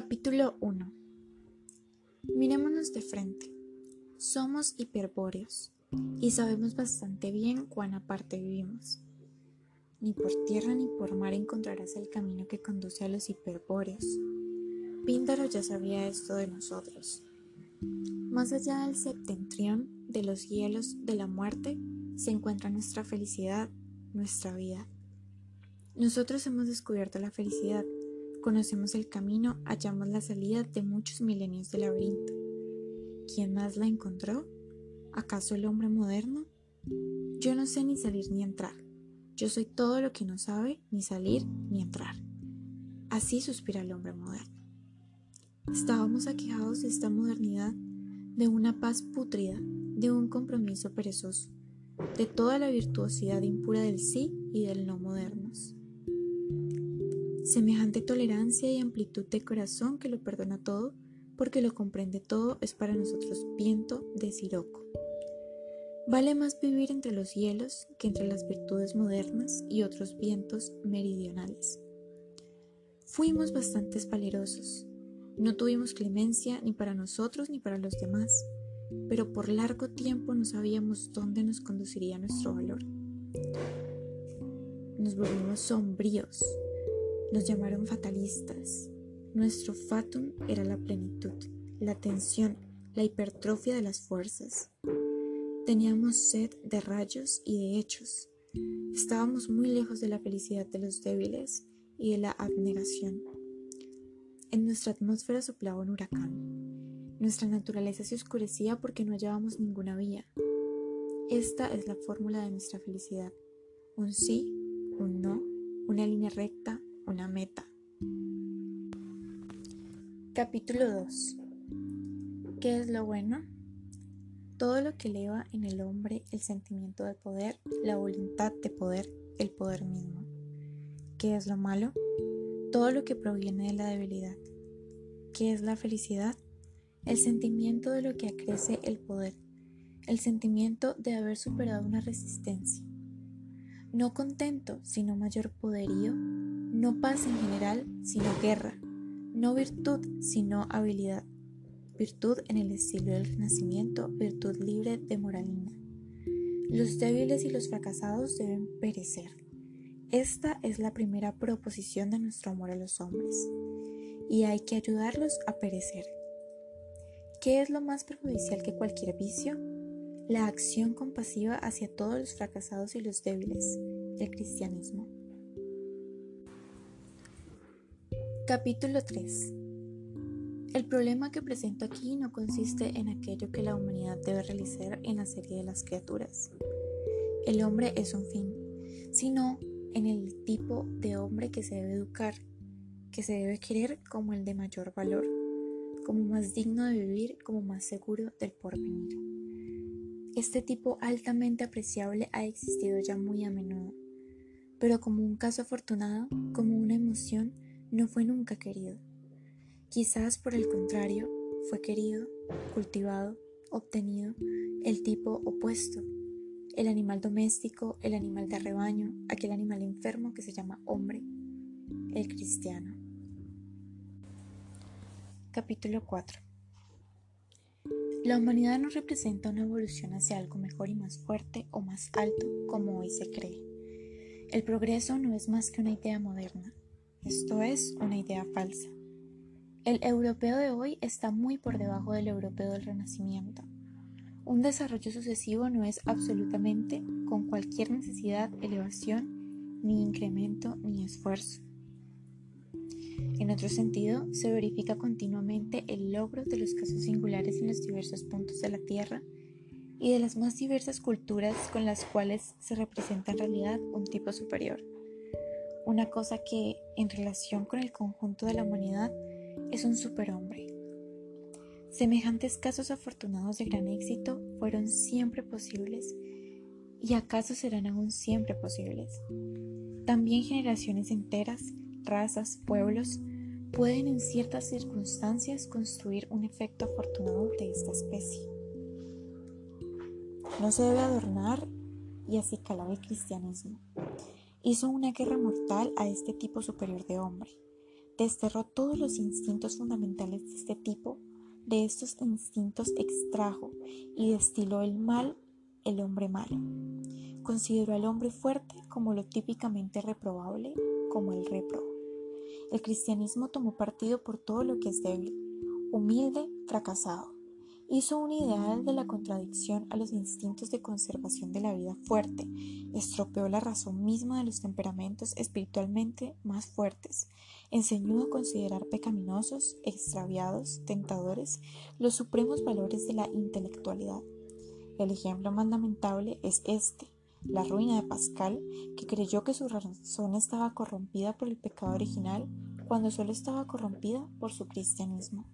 Capítulo 1 Mirémonos de frente. Somos hiperbóreos y sabemos bastante bien cuán aparte vivimos. Ni por tierra ni por mar encontrarás el camino que conduce a los hiperbóreos. Píndaro ya sabía esto de nosotros. Más allá del septentrión, de los hielos, de la muerte, se encuentra nuestra felicidad, nuestra vida. Nosotros hemos descubierto la felicidad Conocemos el camino, hallamos la salida de muchos milenios de laberinto. ¿Quién más la encontró? ¿Acaso el hombre moderno? Yo no sé ni salir ni entrar. Yo soy todo lo que no sabe ni salir ni entrar. Así suspira el hombre moderno. Estábamos aquejados de esta modernidad, de una paz pútrida, de un compromiso perezoso, de toda la virtuosidad impura del sí y del no modernos. Semejante tolerancia y amplitud de corazón que lo perdona todo, porque lo comprende todo, es para nosotros viento de siroco. Vale más vivir entre los hielos que entre las virtudes modernas y otros vientos meridionales. Fuimos bastante valerosos. No tuvimos clemencia ni para nosotros ni para los demás, pero por largo tiempo no sabíamos dónde nos conduciría nuestro valor. Nos volvimos sombríos, nos llamaron fatalistas. Nuestro fatum era la plenitud, la tensión, la hipertrofia de las fuerzas. Teníamos sed de rayos y de hechos. Estábamos muy lejos de la felicidad de los débiles y de la abnegación. En nuestra atmósfera soplaba un huracán. Nuestra naturaleza se oscurecía porque no hallábamos ninguna vía. Esta es la fórmula de nuestra felicidad. Un sí, un no, una línea recta, una meta. Capítulo 2 ¿Qué es lo bueno? Todo lo que eleva en el hombre el sentimiento de poder, la voluntad de poder, el poder mismo. ¿Qué es lo malo? Todo lo que proviene de la debilidad. ¿Qué es la felicidad? El sentimiento de lo que acrece el poder, el sentimiento de haber superado una resistencia. No contento, sino mayor poderío, no paz en general, sino guerra. No virtud, sino habilidad. Virtud en el estilo del Renacimiento, virtud libre de moralina. Los débiles y los fracasados deben perecer. Esta es la primera proposición de nuestro amor a los hombres, y hay que ayudarlos a perecer. ¿Qué es lo más perjudicial que cualquier vicio? La acción compasiva hacia todos los fracasados y los débiles, el cristianismo. Capítulo 3 El problema que presento aquí no consiste en aquello que la humanidad debe realizar en la serie de las criaturas. El hombre es un fin, sino en el tipo de hombre que se debe educar, que se debe querer como el de mayor valor, como más digno de vivir, como más seguro del porvenir. Este tipo altamente apreciable ha existido ya muy a menudo, pero como un caso afortunado, como una emoción, no fue nunca querido. Quizás por el contrario, fue querido, cultivado, obtenido el tipo opuesto, el animal doméstico, el animal de rebaño, aquel animal enfermo que se llama hombre, el cristiano. Capítulo 4 La humanidad no representa una evolución hacia algo mejor y más fuerte o más alto como hoy se cree. El progreso no es más que una idea moderna, esto es una idea falsa. El europeo de hoy está muy por debajo del europeo del Renacimiento. Un desarrollo sucesivo no es absolutamente, con cualquier necesidad, elevación, ni incremento, ni esfuerzo. En otro sentido, se verifica continuamente el logro de los casos singulares en los diversos puntos de la Tierra y de las más diversas culturas con las cuales se representa en realidad un tipo superior una cosa que en relación con el conjunto de la humanidad es un superhombre. Semejantes casos afortunados de gran éxito fueron siempre posibles y acaso serán aún siempre posibles. También generaciones enteras, razas, pueblos, pueden en ciertas circunstancias construir un efecto afortunado de esta especie. No se debe adornar y así calar el cristianismo hizo una guerra mortal a este tipo superior de hombre, desterró todos los instintos fundamentales de este tipo, de estos instintos extrajo y destiló el mal, el hombre malo. Consideró al hombre fuerte como lo típicamente reprobable, como el repro. El cristianismo tomó partido por todo lo que es débil, humilde, fracasado. Hizo un ideal de la contradicción a los instintos de conservación de la vida fuerte, estropeó la razón misma de los temperamentos espiritualmente más fuertes, enseñó a considerar pecaminosos, extraviados, tentadores, los supremos valores de la intelectualidad. El ejemplo más lamentable es este, la ruina de Pascal, que creyó que su razón estaba corrompida por el pecado original cuando solo estaba corrompida por su cristianismo.